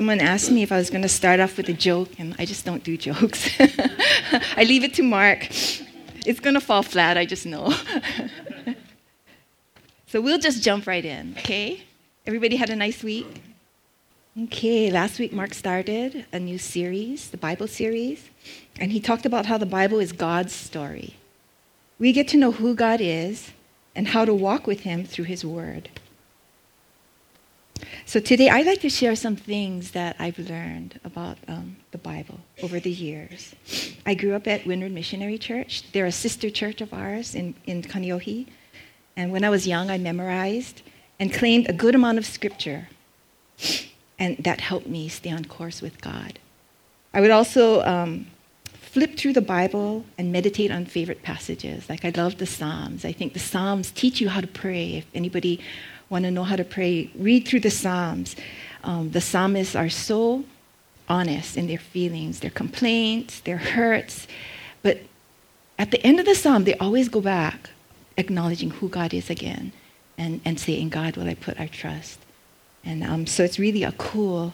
Someone asked me if I was going to start off with a joke, and I just don't do jokes. I leave it to Mark. It's going to fall flat, I just know. so we'll just jump right in, okay? Everybody had a nice week? Okay, last week Mark started a new series, the Bible series, and he talked about how the Bible is God's story. We get to know who God is and how to walk with him through his word. So today I'd like to share some things that I've learned about um, the Bible over the years. I grew up at Windward Missionary Church. They're a sister church of ours in, in Kaneohe. And when I was young, I memorized and claimed a good amount of scripture and that helped me stay on course with God. I would also um, flip through the Bible and meditate on favorite passages. Like I love the Psalms. I think the Psalms teach you how to pray. If anybody want to know how to pray, read through the Psalms. Um, the psalmists are so honest in their feelings, their complaints, their hurts, but at the end of the psalm, they always go back, acknowledging who God is again, and, and say, "In God will I put our trust." And um, so it's really a cool,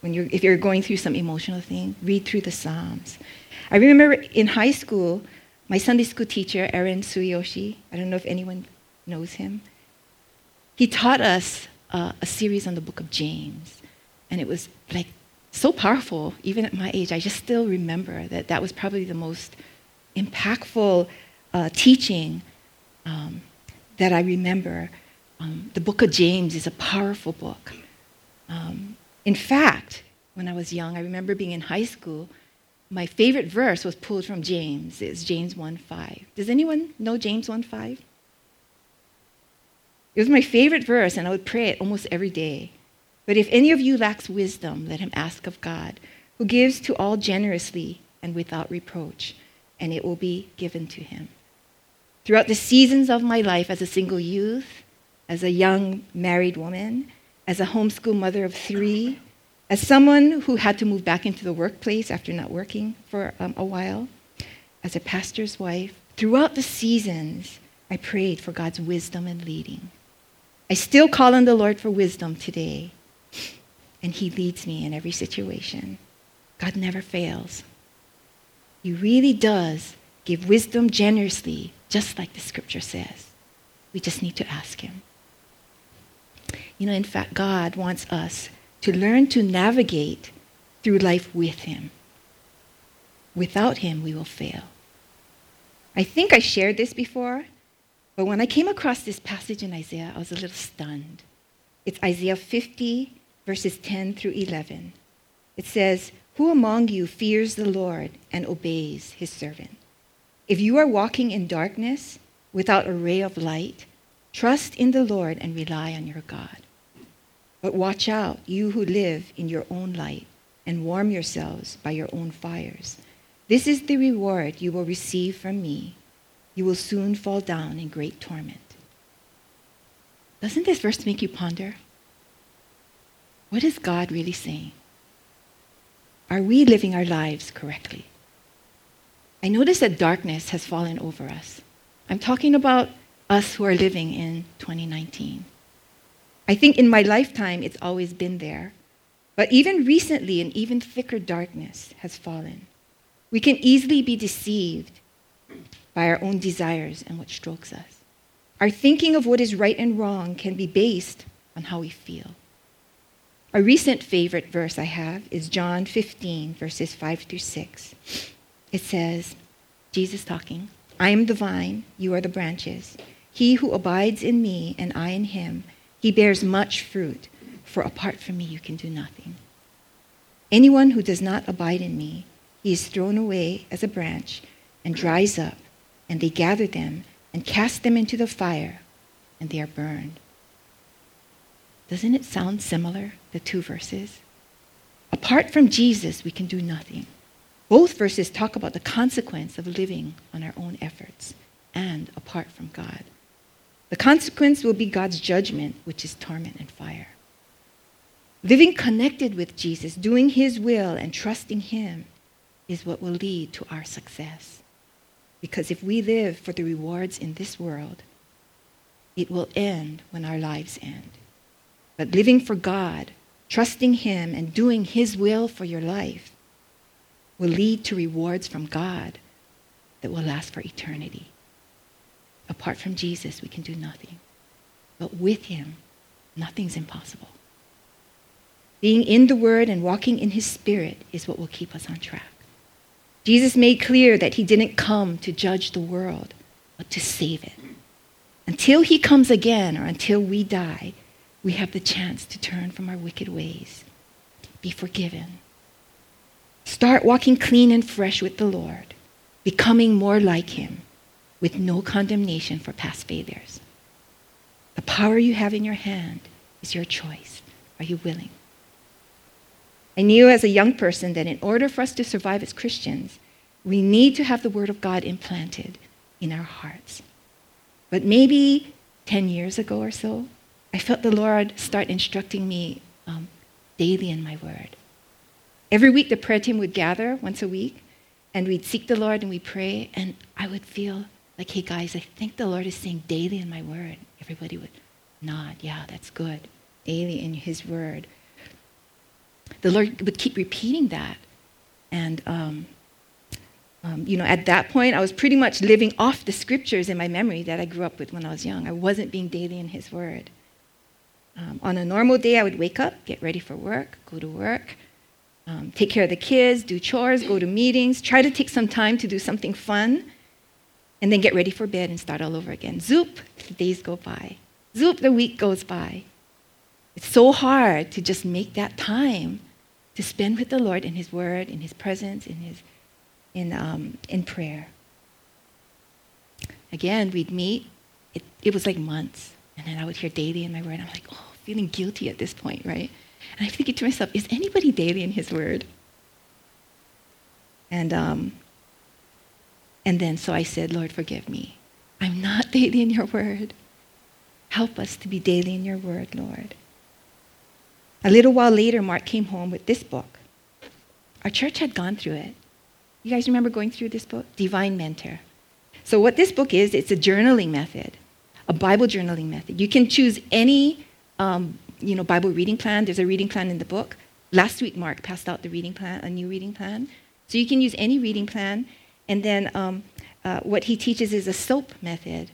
when you're, if you're going through some emotional thing, read through the Psalms. I remember in high school, my Sunday school teacher, Aaron Suyoshi, I don't know if anyone knows him, he taught us uh, a series on the book of James. And it was like so powerful, even at my age. I just still remember that that was probably the most impactful uh, teaching um, that I remember um, the book of James is a powerful book. Um, in fact, when I was young, I remember being in high school, my favorite verse was pulled from James. It's James 1:5. Does anyone know James 1:5? It was my favorite verse, and I would pray it almost every day. But if any of you lacks wisdom, let him ask of God, who gives to all generously and without reproach, and it will be given to him. Throughout the seasons of my life as a single youth, as a young married woman, as a homeschool mother of three, as someone who had to move back into the workplace after not working for um, a while, as a pastor's wife, throughout the seasons, I prayed for God's wisdom and leading. I still call on the Lord for wisdom today, and He leads me in every situation. God never fails. He really does give wisdom generously, just like the scripture says. We just need to ask Him. You know, in fact, God wants us to learn to navigate through life with Him. Without Him, we will fail. I think I shared this before, but when I came across this passage in Isaiah, I was a little stunned. It's Isaiah 50, verses 10 through 11. It says, Who among you fears the Lord and obeys his servant? If you are walking in darkness without a ray of light, trust in the Lord and rely on your God. But watch out, you who live in your own light, and warm yourselves by your own fires. This is the reward you will receive from me. You will soon fall down in great torment. Doesn't this verse make you ponder? What is God really saying? Are we living our lives correctly? I notice that darkness has fallen over us. I'm talking about us who are living in 2019. I think in my lifetime it's always been there. But even recently, an even thicker darkness has fallen. We can easily be deceived by our own desires and what strokes us. Our thinking of what is right and wrong can be based on how we feel. A recent favorite verse I have is John 15, verses 5 through 6. It says, Jesus talking, I am the vine, you are the branches. He who abides in me and I in him, he bears much fruit, for apart from me you can do nothing. Anyone who does not abide in me, he is thrown away as a branch and dries up, and they gather them and cast them into the fire, and they are burned. Doesn't it sound similar, the two verses? Apart from Jesus, we can do nothing. Both verses talk about the consequence of living on our own efforts and apart from God. The consequence will be God's judgment, which is torment and fire. Living connected with Jesus, doing His will, and trusting Him is what will lead to our success. Because if we live for the rewards in this world, it will end when our lives end. But living for God trusting Him and doing His will for your life will lead to rewards from God that will last for eternity. Apart from Jesus, we can do nothing. But with Him, nothing's impossible. Being in the Word and walking in His Spirit is what will keep us on track. Jesus made clear that He didn't come to judge the world, but to save it. Until He comes again or until we die, we have the chance to turn from our wicked ways, be forgiven. Start walking clean and fresh with the Lord, becoming more like Him with no condemnation for past failures. The power you have in your hand is your choice. Are you willing? I knew as a young person that in order for us to survive as Christians, we need to have the Word of God implanted in our hearts. But maybe 10 years ago or so, I felt the Lord start instructing me um, daily in my Word. Every week, the prayer team would gather once a week, and we'd seek the Lord and we'd pray, and I would feel like, hey guys, I think the Lord is saying daily in my Word. Everybody would nod, yeah, that's good. Daily in His Word the Lord would keep repeating that. And, um, um, you know, at that point, I was pretty much living off the scriptures in my memory that I grew up with when I was young. I wasn't being daily in His Word. Um, on a normal day, I would wake up, get ready for work, go to work, um, take care of the kids, do chores, go to meetings, try to take some time to do something fun, and then get ready for bed and start all over again. Zoop, the days go by. Zoop, the week goes by. It's so hard to just make that time to spend with the Lord in His Word, in His presence, in His in um, in prayer. Again, we'd meet. It, it was like months, and then I would hear daily in my Word. I'm like, oh, feeling guilty at this point, right? And I'm thinking to myself, is anybody daily in His Word? And um, and then so I said, Lord, forgive me. I'm not daily in Your Word. Help us to be daily in Your Word, Lord. A little while later, Mark came home with this book. Our church had gone through it. You guys remember going through this book? Divine Mentor. So, what this book is, it's a journaling method, a Bible journaling method. You can choose any um, you know, Bible reading plan. There's a reading plan in the book. Last week, Mark passed out the reading plan, a new reading plan. So, you can use any reading plan. And then um, uh, what he teaches is a SOAP method.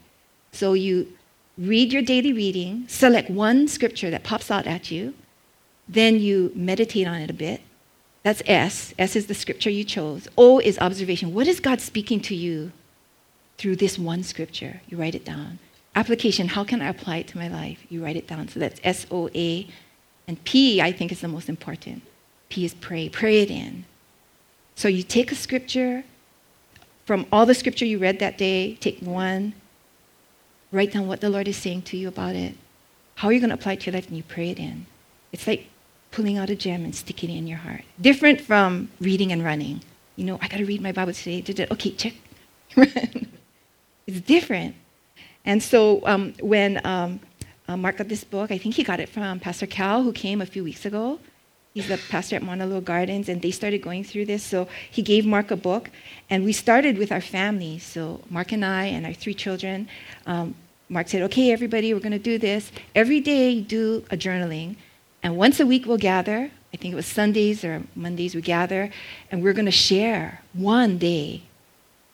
So, you read your daily reading, select one scripture that pops out at you, then you meditate on it a bit. That's S. S is the scripture you chose. O is observation. What is God speaking to you through this one scripture? You write it down. Application, how can I apply it to my life? You write it down. So that's S O A. And P, I think, is the most important. P is pray. Pray it in. So you take a scripture from all the scripture you read that day, take one, write down what the Lord is saying to you about it. How are you going to apply it to your life? And you pray it in. It's like pulling out a gem and sticking it in your heart. Different from reading and running. You know, I got to read my Bible today. Okay, check. it's different. And so um, when um, uh, Mark got this book, I think he got it from Pastor Cal, who came a few weeks ago. He's the pastor at Mauna Loa Gardens, and they started going through this. So he gave Mark a book, and we started with our family. So Mark and I and our three children. Um, Mark said, "Okay, everybody, we're going to do this every day. Do a journaling." And once a week we'll gather. I think it was Sundays or Mondays we gather, and we're going to share one day.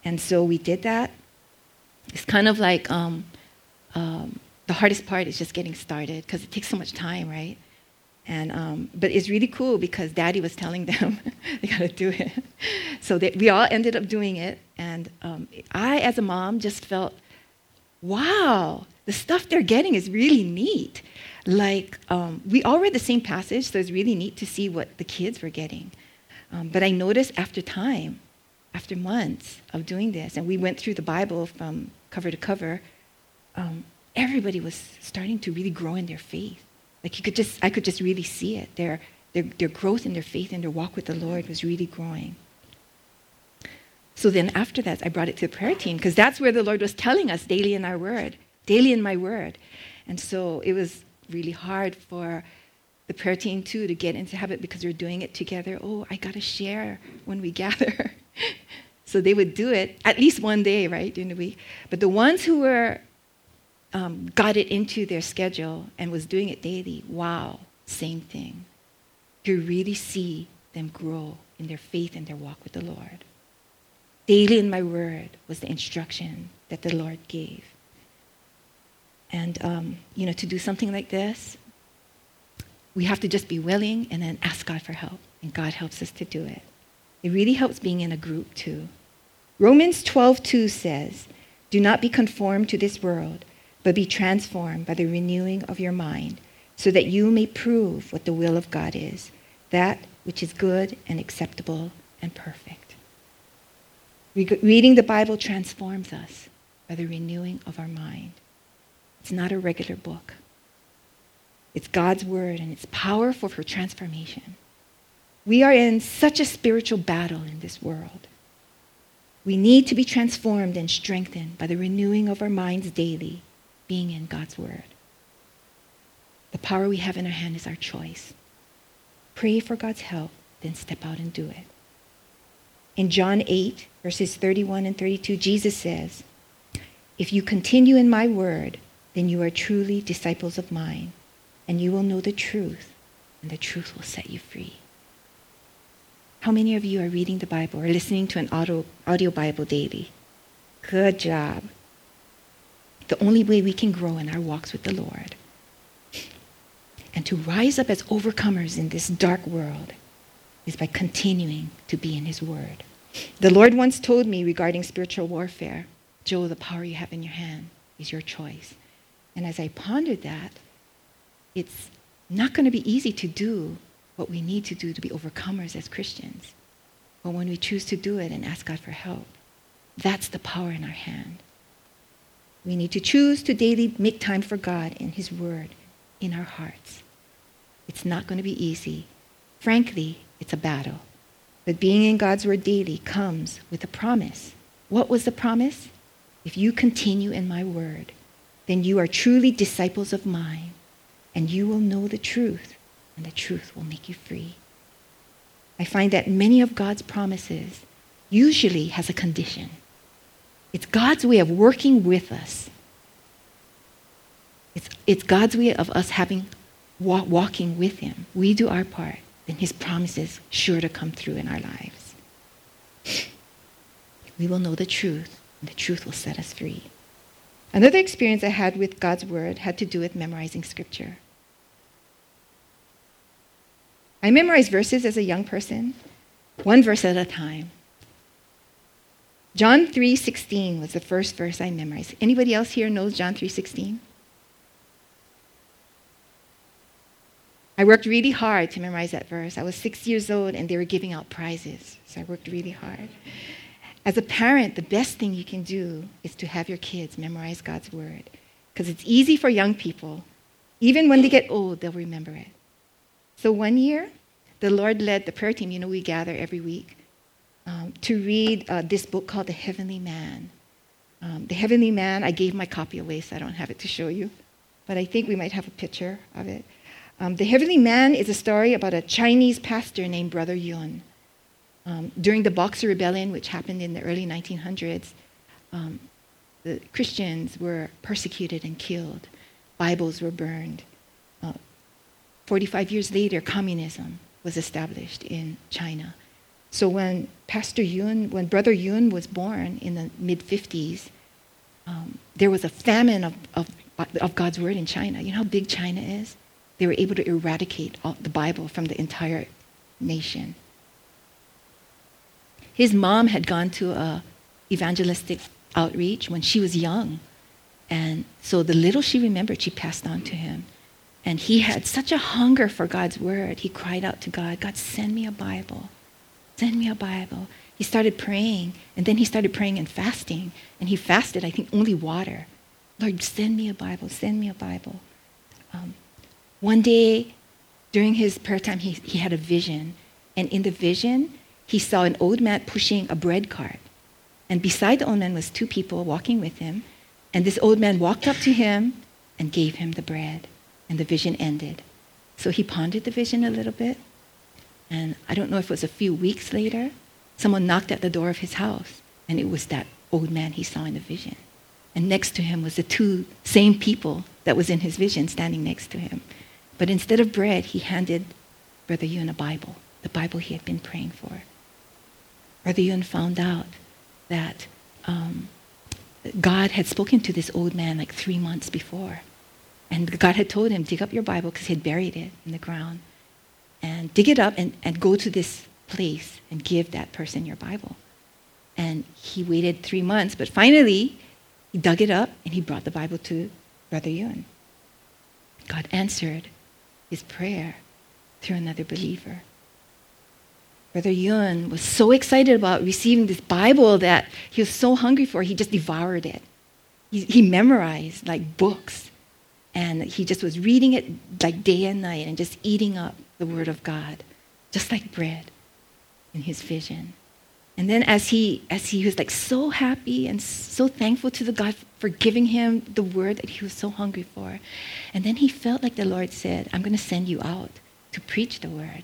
And so we did that. It's kind of like um, um, the hardest part is just getting started because it takes so much time, right? And um, but it's really cool because Daddy was telling them they got to do it. So they, we all ended up doing it, and um, I, as a mom, just felt, wow, the stuff they're getting is really neat like um, we all read the same passage, so it's really neat to see what the kids were getting. Um, but I noticed after time, after months of doing this, and we went through the Bible from cover to cover, um, everybody was starting to really grow in their faith. Like you could just, I could just really see it. Their, their, their growth in their faith and their walk with the Lord was really growing. So then after that, I brought it to the prayer team because that's where the Lord was telling us daily in our word, daily in my word. And so it was really hard for the prayer team too to get into habit because we're doing it together. Oh, I got to share when we gather. so they would do it at least one day, right, during the week. But the ones who were um, got it into their schedule and was doing it daily, wow, same thing. to really see them grow in their faith and their walk with the Lord. Daily in my word was the instruction that the Lord gave. And, um, you know, to do something like this, we have to just be willing and then ask God for help. And God helps us to do it. It really helps being in a group too. Romans 12:2 says, "Do not be conformed to this world, but be transformed by the renewing of your mind, so that you may prove what the will of God is, that which is good and acceptable and perfect." Reading the Bible transforms us by the renewing of our mind. It's not a regular book. It's God's word, and it's powerful for transformation. We are in such a spiritual battle in this world. We need to be transformed and strengthened by the renewing of our minds daily, being in God's word. The power we have in our hand is our choice. Pray for God's help, then step out and do it. In John 8, verses 31 and 32, Jesus says, If you continue in my word, then you are truly disciples of mine, and you will know the truth, and the truth will set you free. How many of you are reading the Bible or listening to an audio, audio Bible daily? Good job. The only way we can grow in our walks with the Lord and to rise up as overcomers in this dark world is by continuing to be in His Word. The Lord once told me regarding spiritual warfare Joe, the power you have in your hand is your choice. And as I pondered that, it's not going to be easy to do what we need to do to be overcomers as Christians. But when we choose to do it and ask God for help, that's the power in our hand. We need to choose to daily make time for God and His Word in our hearts. It's not going to be easy. Frankly, it's a battle. But being in God's Word daily comes with a promise. What was the promise? If you continue in my Word, then you are truly disciples of mine, and you will know the truth, and the truth will make you free. I find that many of God's promises usually has a condition. It's God's way of working with us. It's, it's God's way of us having walking with him. We do our part, then his promises sure to come through in our lives. We will know the truth, and the truth will set us free. Another experience I had with God's Word had to do with memorizing Scripture. I memorized verses as a young person, one verse at a time. John 3:16 was the first verse I memorized. Anybody else here knows John 3:16? I worked really hard to memorize that verse. I was 6 years old and they were giving out prizes. So I worked really hard. As a parent, the best thing you can do is to have your kids memorize God's word because it's easy for young people. Even when they get old, they'll remember it. So one year, the Lord led the prayer team, you know, we gather every week, um, to read uh, this book called The Heavenly Man. Um, the Heavenly Man, I gave my copy away, so I don't have it to show you, but I think we might have a picture of it. Um, the Heavenly Man is a story about a Chinese pastor named Brother Yun. Um, during the Boxer Rebellion, which happened in the early 1900s, um, the Christians were persecuted and killed. Bibles were burned. Uh, 45 years later, communism was established in China. So when Pastor Yun, when Brother Yun was born in the mid 50s, um, there was a famine of, of, of, God's word in China. You know how big China is? They were able to eradicate all, the Bible from the entire nation. His mom had gone to a evangelistic outreach when she was young. And so the little she remembered, she passed on to him. And he had such a hunger for God's word. He cried out to God, God, send me a Bible. Send me a Bible. He started praying, and then he started praying and fasting. And he fasted, I think, only water. Lord, send me a Bible. Send me a Bible. Um, one day, during his prayer time, he, he had a vision. And in the vision, he saw an old man pushing a bread cart. And beside the old man was two people walking with him. And this old man walked up to him and gave him the bread. And the vision ended. So he pondered the vision a little bit. And I don't know if it was a few weeks later, someone knocked at the door of his house. And it was that old man he saw in the vision. And next to him was the two same people that was in his vision standing next to him. But instead of bread, he handed Brother Yun a Bible, the Bible he had been praying for. Brother Yun found out that um, God had spoken to this old man like three months before. And God had told him, dig up your Bible because he had buried it in the ground. And dig it up and, and go to this place and give that person your Bible. And he waited three months, but finally he dug it up and he brought the Bible to Brother Yun. God answered his prayer through another believer. Brother Yun was so excited about receiving this Bible that he was so hungry for he just devoured it. He, he memorized like books. And he just was reading it like day and night and just eating up the Word of God, just like bread in his vision. And then as he as he was like so happy and so thankful to the God for giving him the word that he was so hungry for. And then he felt like the Lord said, I'm going to send you out to preach the word.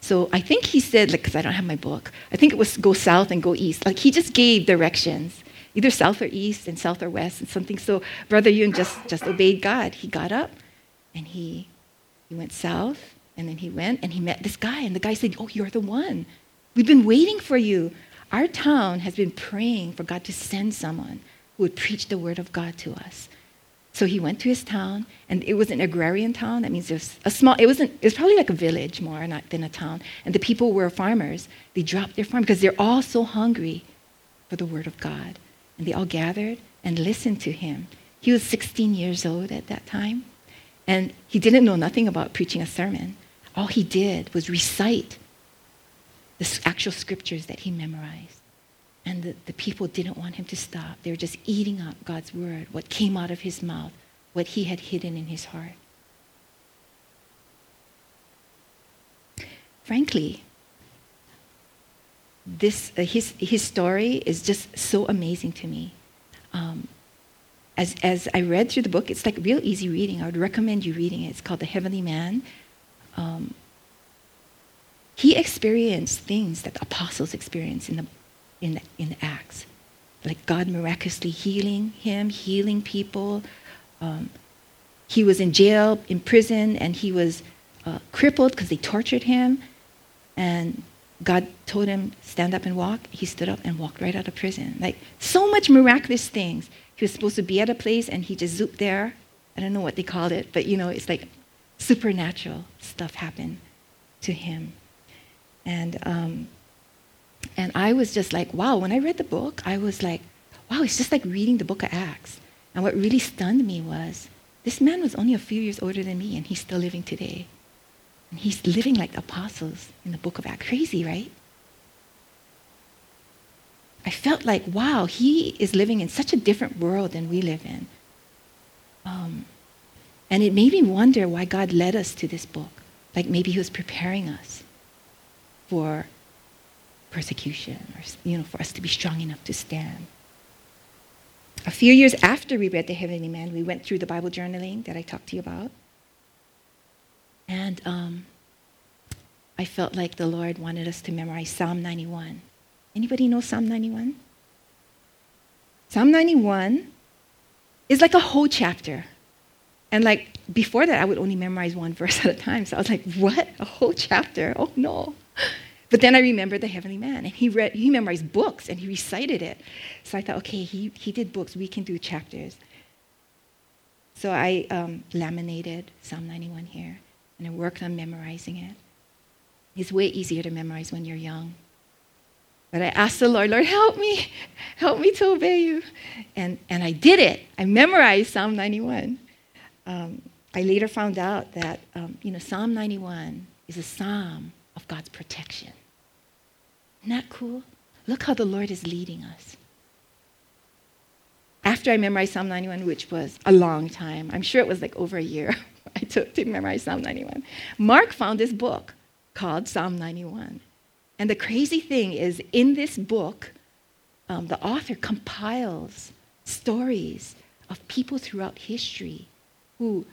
So I think he said, like, because I don't have my book, I think it was go south and go east. Like he just gave directions, either south or east and south or west and something. So Brother Yun just, just obeyed God. He got up and he, he went south and then he went and he met this guy. And the guy said, Oh, you're the one. We've been waiting for you. Our town has been praying for God to send someone who would preach the word of God to us. So he went to his town, and it was an agrarian town. That means it was a small. It wasn't. It was probably like a village more not than a town. And the people were farmers. They dropped their farm because they're all so hungry for the word of God, and they all gathered and listened to him. He was 16 years old at that time, and he didn't know nothing about preaching a sermon. All he did was recite the actual scriptures that he memorized. And the, the people didn't want him to stop. They were just eating up God's word, what came out of his mouth, what he had hidden in his heart. Frankly, this, uh, his, his story is just so amazing to me. Um, as, as I read through the book, it's like real easy reading. I would recommend you reading it. It's called The Heavenly Man. Um, he experienced things that the apostles experienced in the, in the, in the Acts, like God miraculously healing him, healing people. Um, he was in jail, in prison, and he was uh, crippled because they tortured him. And God told him, stand up and walk. He stood up and walked right out of prison. Like so much miraculous things. He was supposed to be at a place and he just zooped there. I don't know what they called it, but you know, it's like supernatural stuff happened to him. And, um, and I was just like, wow, when I read the book, I was like, wow, it's just like reading the book of Acts. And what really stunned me was this man was only a few years older than me, and he's still living today. And he's living like the apostles in the book of Acts. Crazy, right? I felt like, wow, he is living in such a different world than we live in. Um, and it made me wonder why God led us to this book. Like maybe he was preparing us for persecution or you know for us to be strong enough to stand. A few years after we read the heavenly man we went through the bible journaling that i talked to you about. And um, i felt like the lord wanted us to memorize psalm 91 anybody know psalm 91 psalm 91 is like a whole chapter and like before that i would only memorize one verse at a time so i was like what a whole chapter oh no but then I remembered the heavenly man, and he read, he memorized books, and he recited it. So I thought, okay, he, he did books, we can do chapters. So I um, laminated Psalm 91 here, and I worked on memorizing it. It's way easier to memorize when you're young. But I asked the Lord, Lord, help me, help me to obey you. And, and I did it. I memorized Psalm 91. Um, I later found out that, um, you know, Psalm 91 is a psalm of God's protection. Isn't that cool? Look how the Lord is leading us. After I memorized Psalm 91, which was a long time, I'm sure it was like over a year I took to memorize Psalm 91, Mark found this book called Psalm 91. And the crazy thing is, in this book, um, the author compiles stories of people throughout history who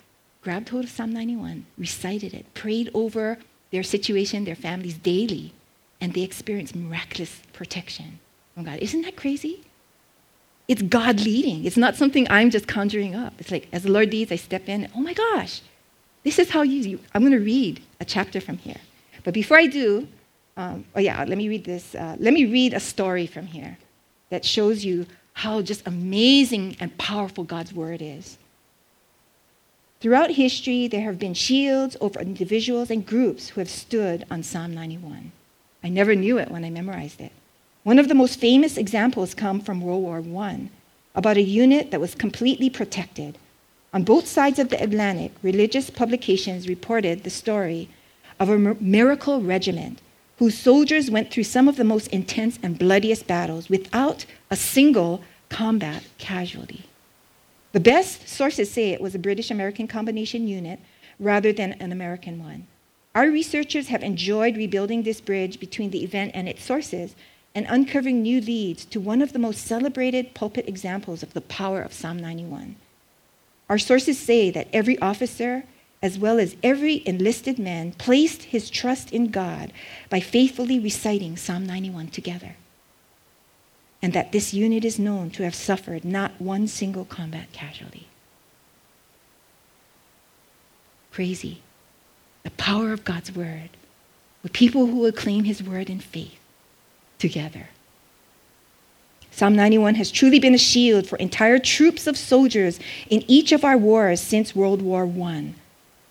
grabbed hold of Psalm 91, recited it, prayed over their situation, their families daily, and they experienced miraculous protection from God. Isn't that crazy? It's God leading. It's not something I'm just conjuring up. It's like, as the Lord leads, I step in. Oh my gosh, this is how you, you I'm going to read a chapter from here. But before I do, um, oh yeah, let me read this. Uh, let me read a story from here that shows you how just amazing and powerful God's word is. Throughout history, there have been shields over individuals and groups who have stood on Psalm 91. I never knew it when I memorized it. One of the most famous examples come from World War I, about a unit that was completely protected. On both sides of the Atlantic, religious publications reported the story of a miracle regiment whose soldiers went through some of the most intense and bloodiest battles without a single combat casualty. The best sources say it was a British American combination unit rather than an American one. Our researchers have enjoyed rebuilding this bridge between the event and its sources and uncovering new leads to one of the most celebrated pulpit examples of the power of Psalm 91. Our sources say that every officer, as well as every enlisted man, placed his trust in God by faithfully reciting Psalm 91 together. And that this unit is known to have suffered not one single combat casualty. Crazy. The power of God's word with people who will claim his word in faith together. Psalm 91 has truly been a shield for entire troops of soldiers in each of our wars since World War I.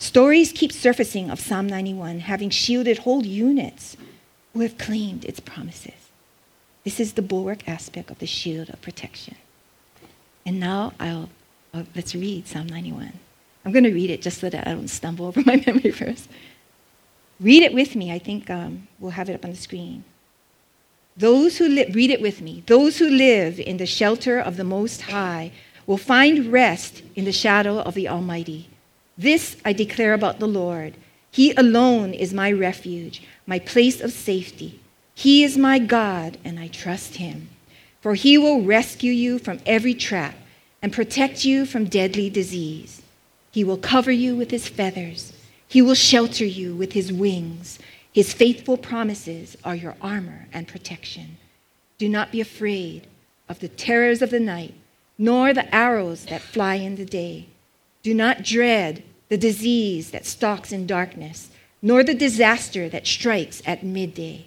Stories keep surfacing of Psalm 91 having shielded whole units who have claimed its promises. This is the bulwark aspect of the shield of protection. And now I'll, I'll let's read Psalm 91. I'm going to read it just so that I don't stumble over my memory first. Read it with me. I think um, we'll have it up on the screen. Those who li- read it with me. Those who live in the shelter of the Most High will find rest in the shadow of the Almighty. This I declare about the Lord. He alone is my refuge, my place of safety. He is my God, and I trust him. For he will rescue you from every trap and protect you from deadly disease. He will cover you with his feathers, he will shelter you with his wings. His faithful promises are your armor and protection. Do not be afraid of the terrors of the night, nor the arrows that fly in the day. Do not dread the disease that stalks in darkness, nor the disaster that strikes at midday.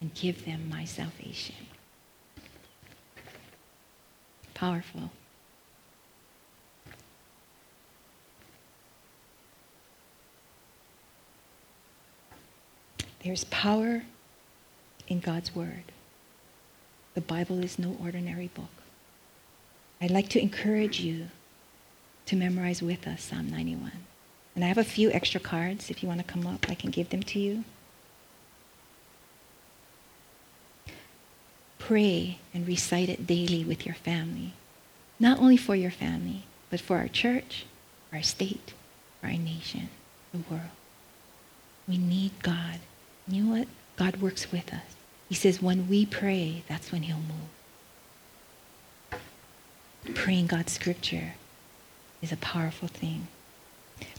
and give them my salvation. Powerful. There's power in God's word. The Bible is no ordinary book. I'd like to encourage you to memorize with us Psalm 91. And I have a few extra cards. If you want to come up, I can give them to you. Pray and recite it daily with your family. Not only for your family, but for our church, our state, our nation, the world. We need God. You know what? God works with us. He says, when we pray, that's when He'll move. Praying God's scripture is a powerful thing.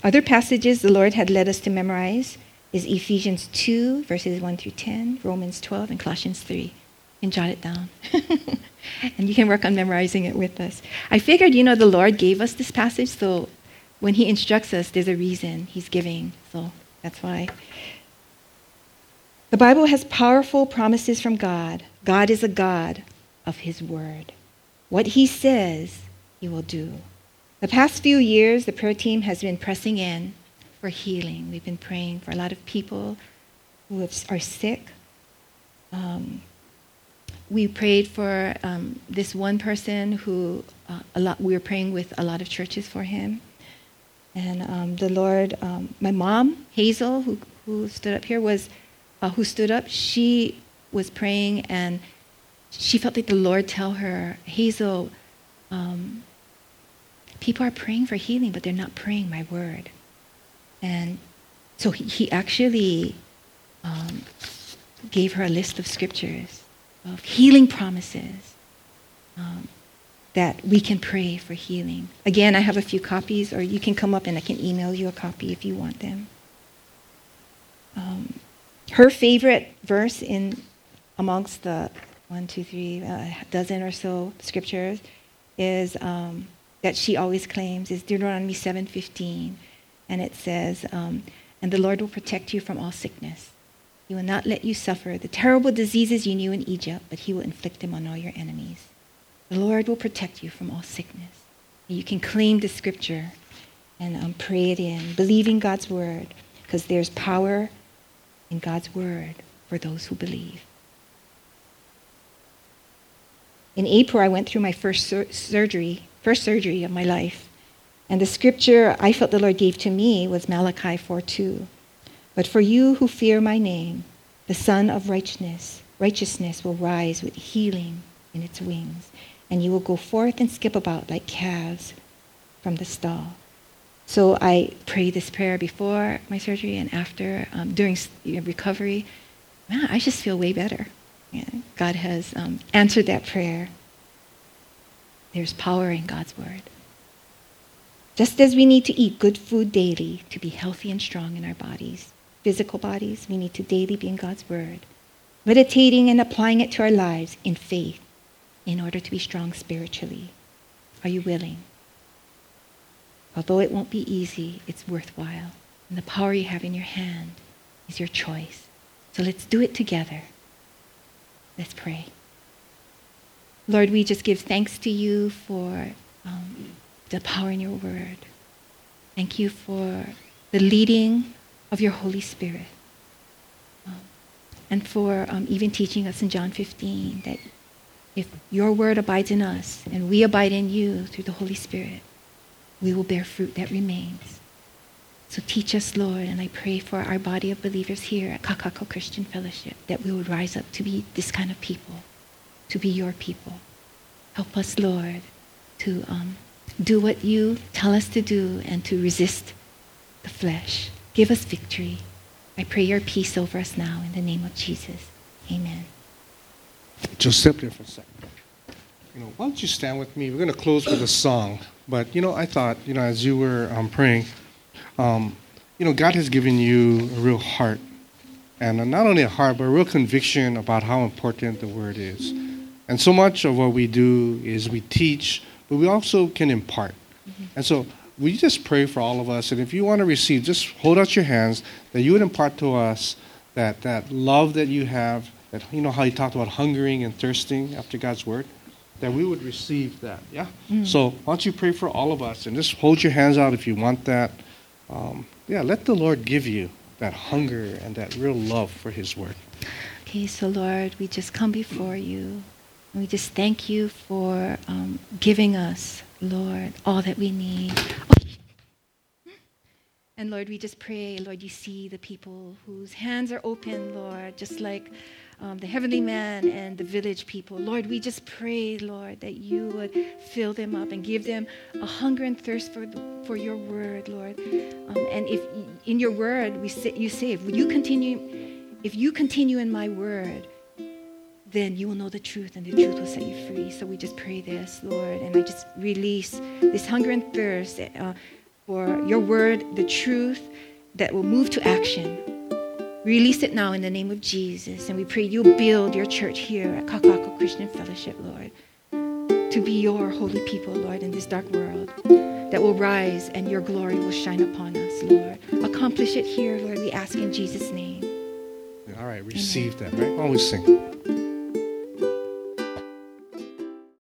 Other passages the Lord had led us to memorize is Ephesians 2, verses 1 through 10, Romans 12, and Colossians 3. And jot it down. and you can work on memorizing it with us. I figured, you know, the Lord gave us this passage, so when He instructs us, there's a reason He's giving. So that's why. The Bible has powerful promises from God. God is a God of His Word. What He says, He will do. The past few years, the prayer team has been pressing in for healing. We've been praying for a lot of people who are sick. Um, we prayed for um, this one person who uh, a lot. We were praying with a lot of churches for him, and um, the Lord. Um, my mom, Hazel, who who stood up here, was uh, who stood up. She was praying, and she felt like the Lord tell her, Hazel. Um, people are praying for healing, but they're not praying my word. And so he, he actually um, gave her a list of scriptures of healing promises um, that we can pray for healing. Again, I have a few copies, or you can come up and I can email you a copy if you want them. Um, her favorite verse in amongst the one, two, three, uh, dozen or so scriptures is um, that she always claims is Deuteronomy 7:15, and it says, um, "And the Lord will protect you from all sickness." He will not let you suffer the terrible diseases you knew in Egypt, but he will inflict them on all your enemies. The Lord will protect you from all sickness. You can claim the scripture and um, pray it in, believing God's word, because there's power in God's word for those who believe. In April, I went through my first sur- surgery, first surgery of my life. And the scripture I felt the Lord gave to me was Malachi 4:2. But for you who fear my name, the Sun of righteousness, righteousness will rise with healing in its wings, and you will go forth and skip about like calves from the stall. So I pray this prayer before my surgery and after, um, during recovery. Man, I just feel way better. Yeah, God has um, answered that prayer. There's power in God's word. Just as we need to eat good food daily to be healthy and strong in our bodies, physical bodies, we need to daily be in God's Word, meditating and applying it to our lives in faith in order to be strong spiritually. Are you willing? Although it won't be easy, it's worthwhile. And the power you have in your hand is your choice. So let's do it together. Let's pray. Lord, we just give thanks to you for um, the power in your word. Thank you for the leading of your Holy Spirit. Um, and for um, even teaching us in John 15 that if your word abides in us and we abide in you through the Holy Spirit, we will bear fruit that remains. So teach us, Lord, and I pray for our body of believers here at Kakaako Christian Fellowship that we would rise up to be this kind of people, to be your people. Help us, Lord, to um, do what you tell us to do and to resist the flesh. Give us victory. I pray your peace over us now in the name of Jesus. Amen. Just step there for a second. You know, why don't you stand with me? We're going to close with a song. But, you know, I thought, you know, as you were um, praying, um, you know, God has given you a real heart. And not only a heart, but a real conviction about how important the Word is. And so much of what we do is we teach, but we also can impart. Mm-hmm. And so will you just pray for all of us? And if you want to receive, just hold out your hands that you would impart to us that, that love that you have, that you know how you talked about hungering and thirsting after God's word, that we would receive that. Yeah? Mm. So why don't you pray for all of us and just hold your hands out if you want that. Um, yeah, let the Lord give you that hunger and that real love for his word. Okay, so Lord, we just come before you. And we just thank you for um, giving us Lord, all that we need. And Lord, we just pray, Lord, you see the people whose hands are open, Lord, just like um, the heavenly man and the village people. Lord, we just pray, Lord, that you would fill them up and give them a hunger and thirst for, the, for your word, Lord. Um, and if in your word, we say, you say, if you continue, if you continue in my word, then you will know the truth and the truth will set you free. So we just pray this, Lord, and I just release this hunger and thirst uh, for your word, the truth that will move to action. Release it now in the name of Jesus. And we pray you build your church here at Kakaako Christian Fellowship, Lord, to be your holy people, Lord, in this dark world that will rise and your glory will shine upon us, Lord. Accomplish it here, Lord, we ask in Jesus' name. All right, receive Amen. that, right? Always sing.